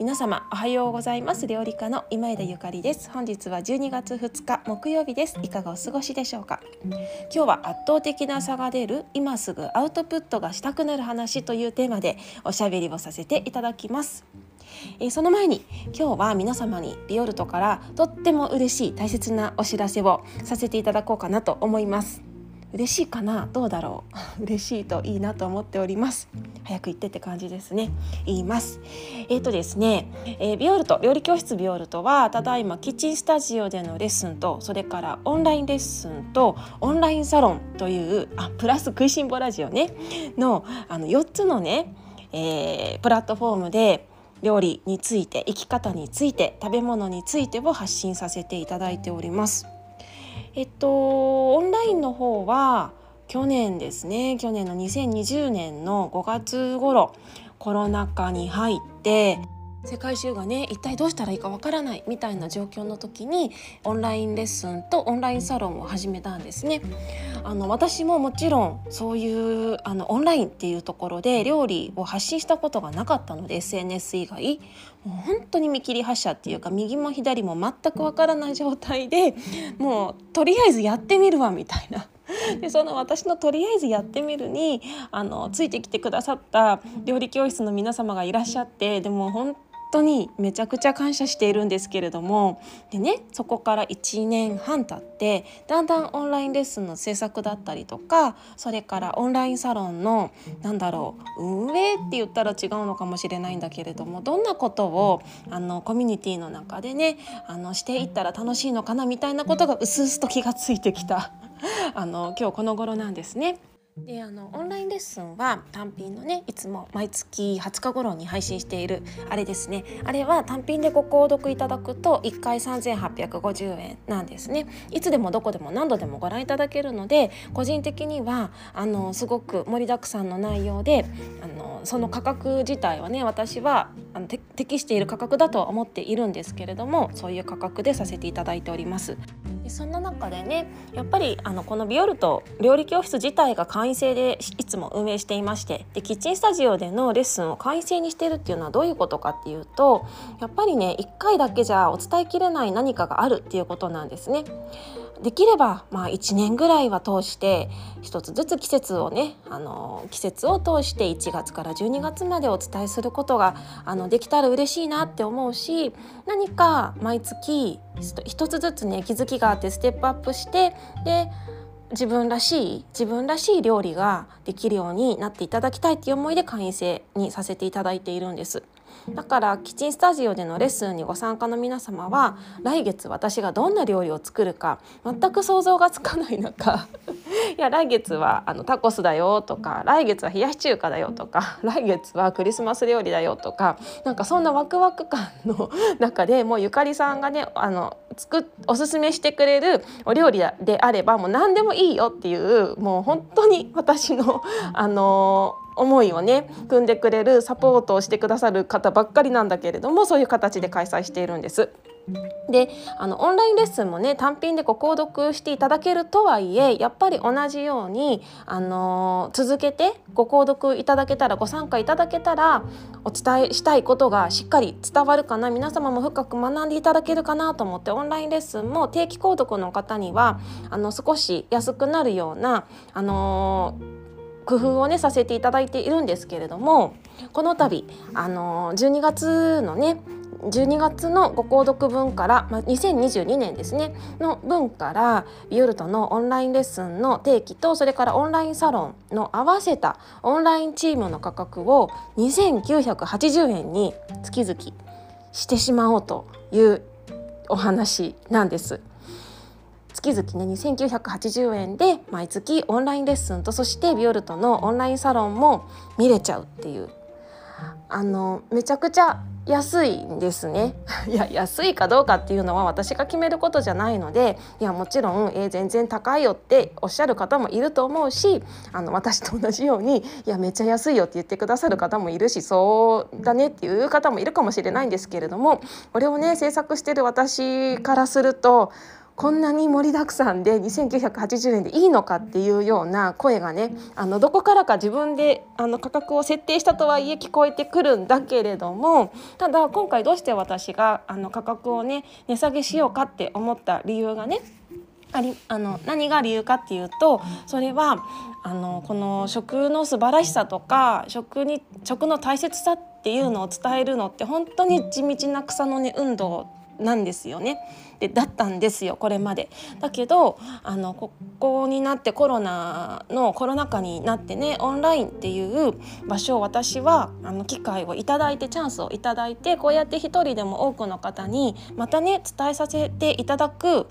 皆様おはようございます。料理家の今枝ゆかりです。本日は12月2日木曜日です。いかがお過ごしでしょうか？今日は圧倒的な差が出る今すぐアウトプットがしたくなる話というテーマでおしゃべりをさせていただきます。えー、その前に今日は皆様にビオルトからとっても嬉しい大切なお知らせをさせていただこうかなと思います。嬉しいかな？どうだろう？嬉しいといいなと思っております。早く言ってって感じですね。言います。えっ、ー、とですね、えー、ビオルト料理教室ビオルトはただいまキッチンスタジオでのレッスンとそれからオンラインレッスンとオンラインサロンというあプラス食いしん坊ラジオね。のあの4つのね、えー、プラットフォームで料理について生き方について食べ物についてを発信させていただいております。えっとオンラインの方は去年ですね。去年の2020年の5月頃コロナ禍に入って世界中がね一体どうしたらいいかわからないみたいな状況の時にオンラインレッスンとオンラインサロンを始めたんですね。あの私ももちろんそういうあのオンラインっていうところで料理を発信したことがなかったので SNS 以外もう本当に見切り発車っていうか右も左も全くわからない状態でもうとりあえずやってみるわみたいな。でその私のとりあえずやってみるにあのついてきてくださった料理教室の皆様がいらっしゃってでも本当当にめちゃくちゃ感謝しているんですけれどもでねそこから1年半経ってだんだんオンラインレッスンの制作だったりとかそれからオンラインサロンのなんだろう運営って言ったら違うのかもしれないんだけれどもどんなことをあのコミュニティの中でねあのしていったら楽しいのかなみたいなことがうすうすと気がついてきた あの今日この頃なんですね。であのオンラインレッスンは単品のねいつも毎月20日頃に配信しているあれですね。あれは単品でご購読いただくと1回3850円なんですね。いつでもどこでも何度でもご覧いただけるので個人的にはあのすごく盛りだくさんの内容であのその価格自体はね私はあの適している価格だとは思っているんですけれどもそういう価格でさせていただいております。でそんな中でねやっぱりあのこのビオルト料理教室自体が会員制でいつも運営していましてでキッチンスタジオでのレッスンを会員制にしてるっていうのはどういうことかっていうとやっぱりね1回だけじゃお伝えきれない何かがあるっていうことなんですね。できればまあ1年ぐらいは通して一つずつ季節をねあの季節を通して1月から12月までお伝えすることがあのできたら嬉しいなって思うし何か毎月一つずつね気づきがあってステップアップしてで自分らしい自分らしい料理ができるようになっていただきたいっていう思いで会員制にさせていただいているんです。だからキッチンスタジオでのレッスンにご参加の皆様は来月私がどんな料理を作るか全く想像がつかない中 いや来月はあのタコスだよとか来月は冷やし中華だよとか来月はクリスマス料理だよとかなんかそんなワクワク感の中でもうゆかりさんがねあの作おすすめしてくれるお料理であればもう何でもいいよっていうもう本当に私のあの思いをね組んでくれるサポートをしてくださる方ばっかりなんだけれどもそういう形で開催しているんです。であのオンラインレッスンもね単品でご購読していただけるとはいえやっぱり同じように、あの続けてご購読いただけたらご参加いただけたらお伝えしたいことがしっかり伝わるかな皆様も深く学んでいただけるかなと思ってオンラインレッスンも定期購読の方にはあの少し安くなるような、あの工夫をねさせていただいているんですけれどもこの度あの12月のね12月のご購読分から、まあ、2022年ですねの分からビオルトのオンラインレッスンの定期とそれからオンラインサロンの合わせたオンラインチームの価格を2980円に月々してしまおうというお話なんです。月々ね2980円で毎月オンラインレッスンとそしてビオルトのオンラインサロンも見れちゃうっていうあのめちゃくちゃ安いんですね。いや安いかどうかっていうのは私が決めることじゃないのでいやもちろん、えー、全然高いよっておっしゃる方もいると思うしあの私と同じようにいやめっちゃ安いよって言ってくださる方もいるしそうだねっていう方もいるかもしれないんですけれどもこれをね制作してる私からするとこんなに盛りだくさんで2980円でいいのかっていうような声がねあのどこからか自分であの価格を設定したとはいえ聞こえてくるんだけれどもただ今回どうして私があの価格をね値下げしようかって思った理由がねありあの何が理由かっていうとそれはあのこの食の素晴らしさとか食に食の大切さっていうのを伝えるのって本当に地道な草の根運動なんですよね。でだったんですよこれまで。だけどあのここになってコロナのコロナ禍になってねオンラインっていう場所を私はあの機会をいただいてチャンスをいただいてこうやって一人でも多くの方にまたね伝えさせていただく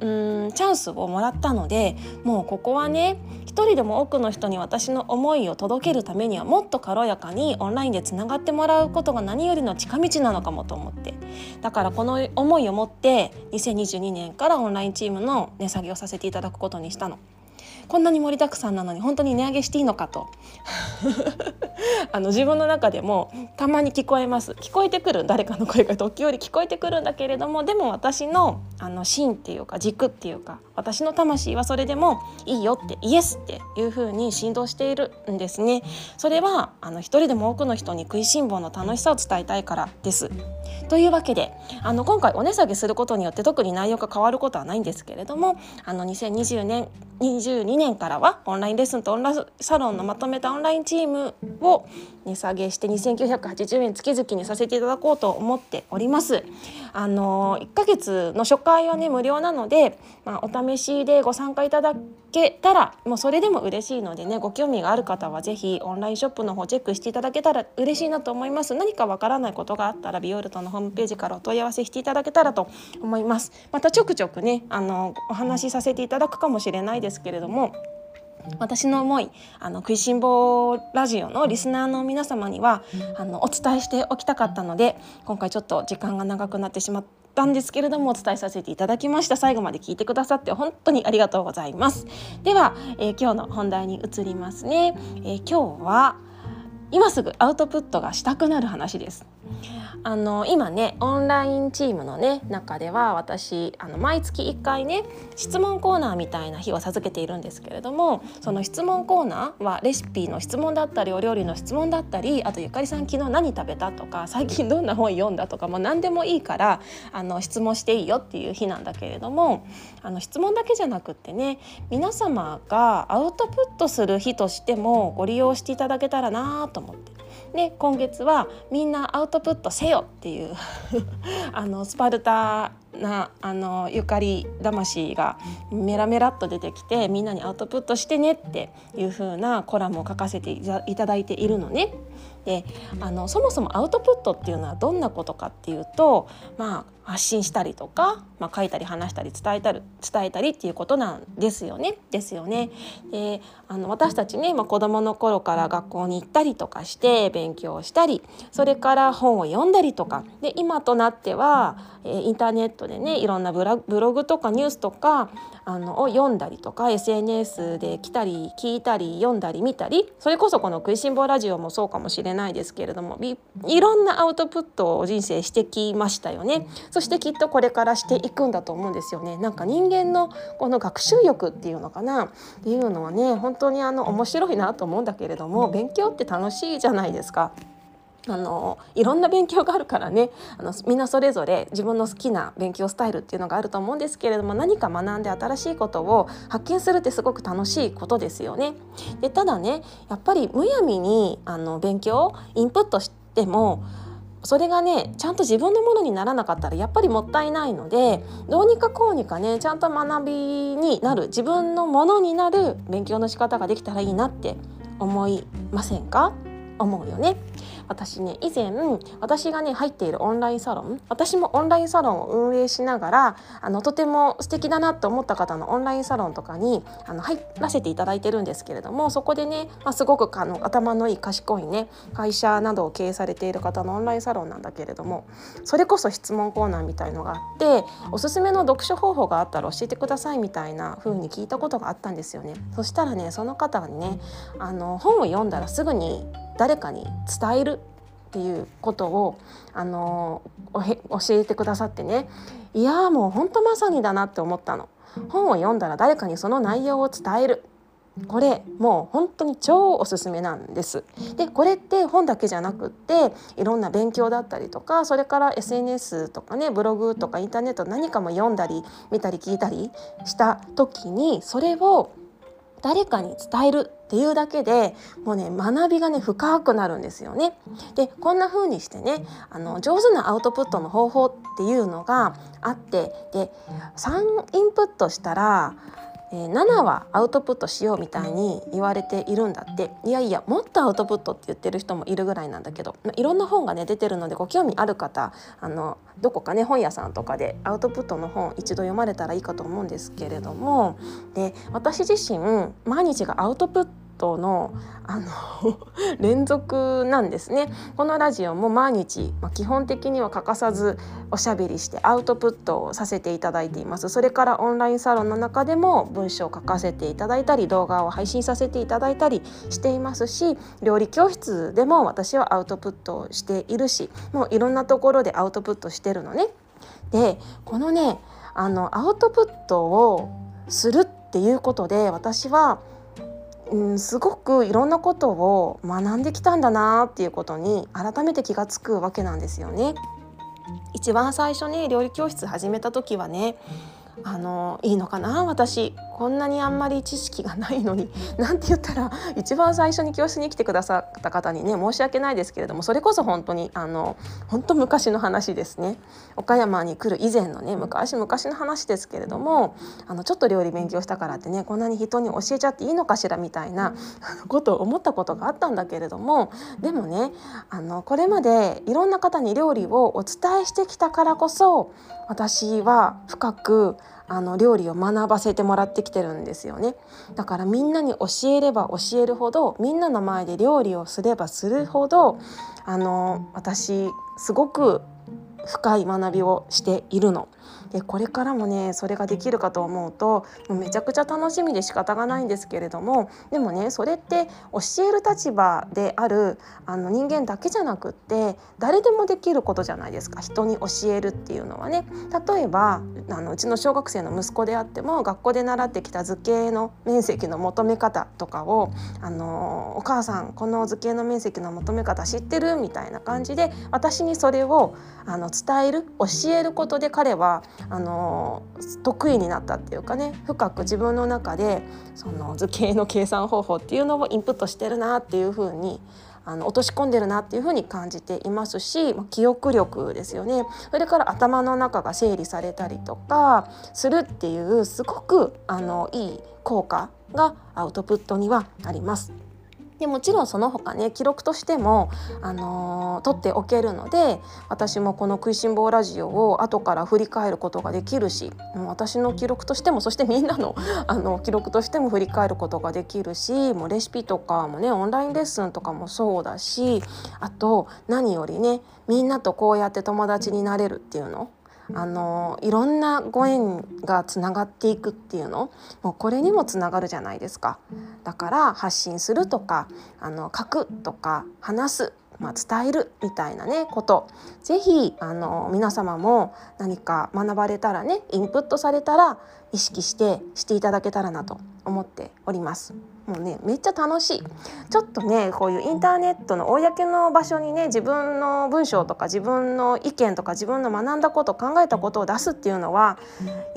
うんチャンスをもらったのでもうここはね一人でも多くの人に私の思いを届けるためにはもっと軽やかにオンラインでつながってもらうことが何よりの近道なのかもと思ってだからこの思いを持って2022年からオンラインチームの値下げをさせていただくことにしたの。こんなに盛りだくさんなのに本当に値上げしていいのかと。あの自分の中でもたまに聞こえます。聞こえてくる。誰かの声が時折聞こえてくるんだけれどもでも私のあの芯っていうか軸っていうか私の魂はそれでもいいよってイエスっていう風に振動しているんですね。それはあの一人でも多くの人に食いしん坊の楽しさを伝えたいからです。というわけであの今回お値下げすることによって特に内容が変わることはないんですけれどもあの2020年22 2年からはオンラインレッスンとオンラインサロンのまとめたオンラインチームを値下げして2980円月々にさせていただこうと思っております。あの1ヶ月の初回はね無料なので、まあ、お試しでご参加いただけたらもうそれでも嬉しいのでねご興味がある方は是非オンラインショップの方チェックしていただけたら嬉しいなと思います何かわからないことがあったらビオルトのホームページからお問い合わせしていただけたらと思いますまたちょくちょくねあのお話しさせていただくかもしれないですけれども私の思いあの食いしん坊ラジオのリスナーの皆様にはあのお伝えしておきたかったので今回ちょっと時間が長くなってしまったんですけれどもお伝えさせていただきました。最後まで聞いてくださって本当にありがとうございます。では、えー、今日の本題に移りますね、えー、今日は今すぐアウトプットがしたくなる話です。あの今ねオンラインチームのね中では私あの毎月1回ね質問コーナーみたいな日を授けているんですけれどもその質問コーナーはレシピの質問だったりお料理の質問だったりあとゆかりさん昨日何食べたとか最近どんな本読んだとかも何でもいいからあの質問していいよっていう日なんだけれどもあの質問だけじゃなくってね皆様がアウトプットする日としてもご利用していただけたらなと思って。で今月はみんなアウトプットせよっていう あのスパルタなあのゆかり魂がメラメラっと出てきてみんなにアウトプットしてねっていう風なコラムを書かせていただいているのね。であのそもそもアウトプットっていうのはどんなことかっていうと、まあ、発信したりとか、まあ、書いたり話したり伝えたり伝えたりっていうことなんですよね。ですよね。であの私たちね、まあ、子どもの頃から学校に行ったりとかして勉強したりそれから本を読んだりとかで今となっては、えー、インターネットでねいろんなブログとかニュースとかあのを読んだりとか SNS で来たり聞いたり読んだり見たりそれこそこの「食いしん坊ラジオ」もそうかもしれないですけれどもいろんなアウトプットを人生してきましたよね。そしてきっとこれからしていくんだと思うんですよね。なんか人間のこの学習欲っていうのかな？っていうのはね本当にあの面白いなと思うんだけれども勉強って楽しいじゃないですか。あのいろんな勉強があるからねあのみんなそれぞれ自分の好きな勉強スタイルっていうのがあると思うんですけれども何か学んで新しいことを発見するってすごく楽しいことですよね。でただねやっぱりむやみにあの勉強インプットしてもそれがねちゃんと自分のものにならなかったらやっぱりもったいないのでどうにかこうにかねちゃんと学びになる自分のものになる勉強の仕方ができたらいいなって思いませんか？思うよね。私ね以前私がね入っているオンラインサロン私もオンラインサロンを運営しながらあのとても素敵だなと思った方のオンラインサロンとかにあの入らせていただいてるんですけれどもそこでね、まあ、すごくあの頭のいい賢いね会社などを経営されている方のオンラインサロンなんだけれどもそれこそ質問コーナーみたいのがあっておすすめの読書方法があったら教えてくださいみたいな風に聞いたことがあったんですよね。そしたらねその方にねあの本を読んだらすぐに誰かに伝えるっていうことをあの教えてくださってねいやもうほんとまさにだなって思ったの。本を読んだら誰かにその内容を伝えるこれもう本当に超おすすめなんです。でこれって本だけじゃなくっていろんな勉強だったりとかそれから SNS とかねブログとかインターネット何かも読んだり見たり聞いたりした時にそれを誰かに伝えるっていうだけでもうね学びがね深くなるんですよね。でこんな風にしてねあの上手なアウトプットの方法っていうのがあってで3インプットしたらえ7はアウトプットしようみたいに言われているんだって。いやいやもっとアウトプットって言ってる人もいるぐらいなんだけど。まいろんな本がね出てるのでご興味ある方あのどこかね本屋さんとかでアウトプットの本一度読まれたらいいかと思うんですけれども。で私自身毎日がアウトプットトのあの 連続なんですねこのラジオも毎日、まあ、基本的には欠かさずおしゃべりしてアウトプットをさせていただいていますそれからオンラインサロンの中でも文章を書かせていただいたり動画を配信させていただいたりしていますし料理教室でも私はアウトプットをしているしもういろんなところでアウトプットしてるのね。でこのねあのアウトプットをするっていうことで私はうん、すごくいろんなことを学んできたんだなっていうことに改めて気が付くわけなんですよね。一番最初に料理教室始めた時はねあのいいのかな私こんなにあんまり知識がないのに なんて言ったら一番最初に教室に来てくださった方にね申し訳ないですけれどもそれこそ本当にあの本当昔の話ですね。岡山に来る以前のね昔昔の話ですけれどもあのちょっと料理勉強したからってねこんなに人に教えちゃっていいのかしらみたいな ことを思ったことがあったんだけれどもでもねあのこれまでいろんな方に料理をお伝えしてきたからこそ私は深くあの料理を学ばせてもらってきてるんですよね。だからみんなに教えれば教えるほどみんなの前で料理をすればするほどあの私すごく深い学びをしているの。でこれからもねそれができるかと思うとめちゃくちゃ楽しみで仕方がないんですけれどもでもねそれって教える立場であるあの人間だけじゃなくって誰でもできることじゃないですか。人に教えるっていうのはね。例えばあのうちの小学生の息子であっても学校で習ってきた図形の面積の求め方とかをあのお母さんこの図形の面積の求め方知ってる？みたいな感じで私にそれをあの伝える教えることで彼はあの得意になったっていうかね深く自分の中でその図形の計算方法っていうのをインプットしてるなっていうふうにあの落とし込んでるなっていうふうに感じていますし記憶力ですよねそれから頭の中が整理されたりとかするっていうすごくあのいい効果がアウトプットにはあります。でもちろんその他ね記録としても、あのー、取っておけるので私もこの「食いしん坊ラジオ」を後から振り返ることができるしもう私の記録としてもそしてみんなのあの記録としても振り返ることができるしもうレシピとかもねオンラインレッスンとかもそうだしあと何よりねみんなとこうやって友達になれるっていうのあのいろんなご縁がつながっていくっていうのもうこれにもつながるじゃないですかだから発信するとかあの書くとか話すまあ、伝えるみたいなねこと是非あの皆様も何か学ばれたらねインプットされたら意識してしていただけたらなと思っております。もうねめっちゃ楽しい。ちょっとねこういうインターネットの公の場所にね自分の文章とか自分の意見とか自分の学んだこと考えたことを出すっていうのは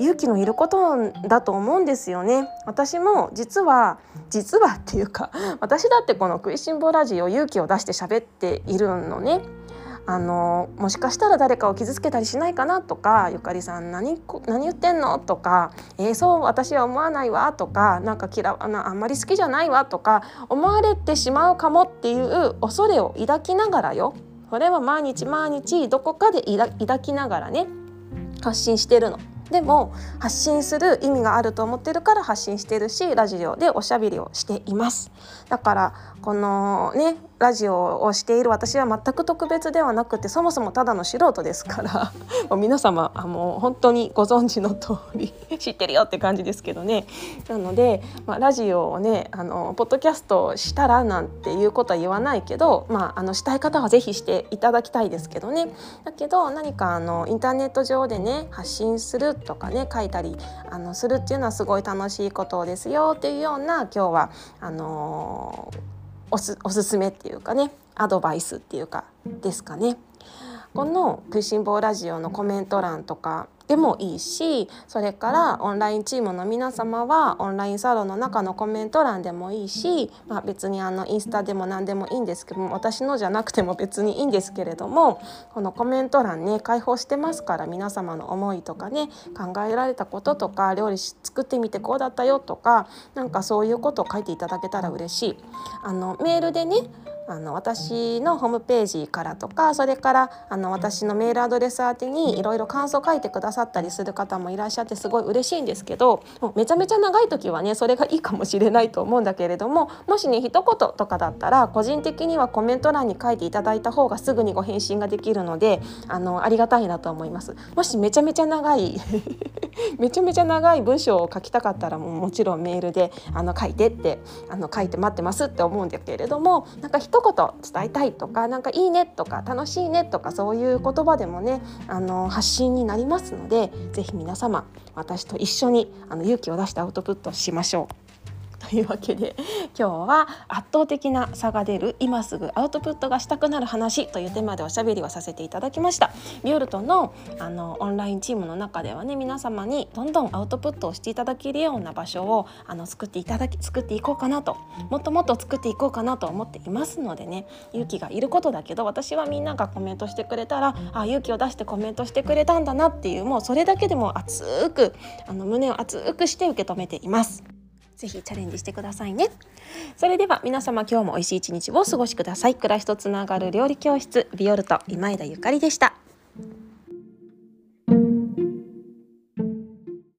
勇気のいることだと思うんですよね。私も実は実はっていうか私だってこの「食いしん坊ラジオ」勇気を出して喋っているのね。あのもしかしたら誰かを傷つけたりしないかなとかゆかりさん何何言ってんのとかえー、そう私は思わないわとかなんか嫌ああんまり好きじゃないわとか思われてしまうかもっていう恐れを抱きながらよこれは毎日毎日どこかで抱きながらね発信してるの。でも発信する意味があると思ってるから発信してるしラジオでおしゃべりをしていますだからこのねラジオをしている私は全く特別ではなくてそもそもただの素人ですから 皆様あもう本当にご存知の通り 知ってるよって感じですけどね。なので、まあ、ラジオをねあのポッドキャストしたらなんていうことは言わないけど、まあ、あのしたい方は是非していただきたいですけどね。だけど何かあのインターネット上でね発信するとかね書いたりあのするっていうのはすごい楽しいことですよっていうような今日はあのおすおすすめっていうかねアドバイスっていうかですかね。この「食いしん坊ラジオ」のコメント欄とかでもいいしそれからオンラインチームの皆様はオンラインサロンの中のコメント欄でもいいし、まあ、別にあのインスタでも何でもいいんですけども私のじゃなくても別にいいんですけれどもこのコメント欄ね開放してますから皆様の思いとかね考えられたこととか料理作ってみてこうだったよとかなんかそういうことを書いていただけたら嬉しい。あのメールでねあの私のホームページからとかそれからあの私のメールアドレス宛てにいろいろ感想書いてくださったりする方もいらっしゃってすごい嬉しいんですけどめちゃめちゃ長い時はねそれがいいかもしれないと思うんだけれどももしね一言とかだったら個人的にはコメント欄に書いていただいた方がすぐにご返信ができるのであのありがたいなと思います。もしめちゃめちゃ長い めちゃめちゃ長い文章を書きたかったらももちろんメールであの書いてってあの書いて待ってますって思うんだけれどもなんか一言伝えたいとかなんかいいねとか楽しいねとかそういう言葉でもねあの発信になりますので是非皆様私と一緒にあの勇気を出してアウトプットしましょう。というわけで今日は圧倒的な差が出る今すぐアウトプットがしたくなる話というテーマでおしゃべりをさせていただきましたビオルトのあのオンラインチームの中ではね皆様にどんどんアウトプットをしていただけるような場所をあの作っていただき作っていこうかなともっともっと作っていこうかなと思っていますのでね勇気がいることだけど私はみんながコメントしてくれたらあ勇気を出してコメントしてくれたんだなっていうもうそれだけでも熱くあの胸を熱くして受け止めています。ぜひチャレンジしてくださいね。それでは皆様今日も美味しい一日をお過ごしください。暮らしとつながる料理教室ビオルト今枝ゆかりでした。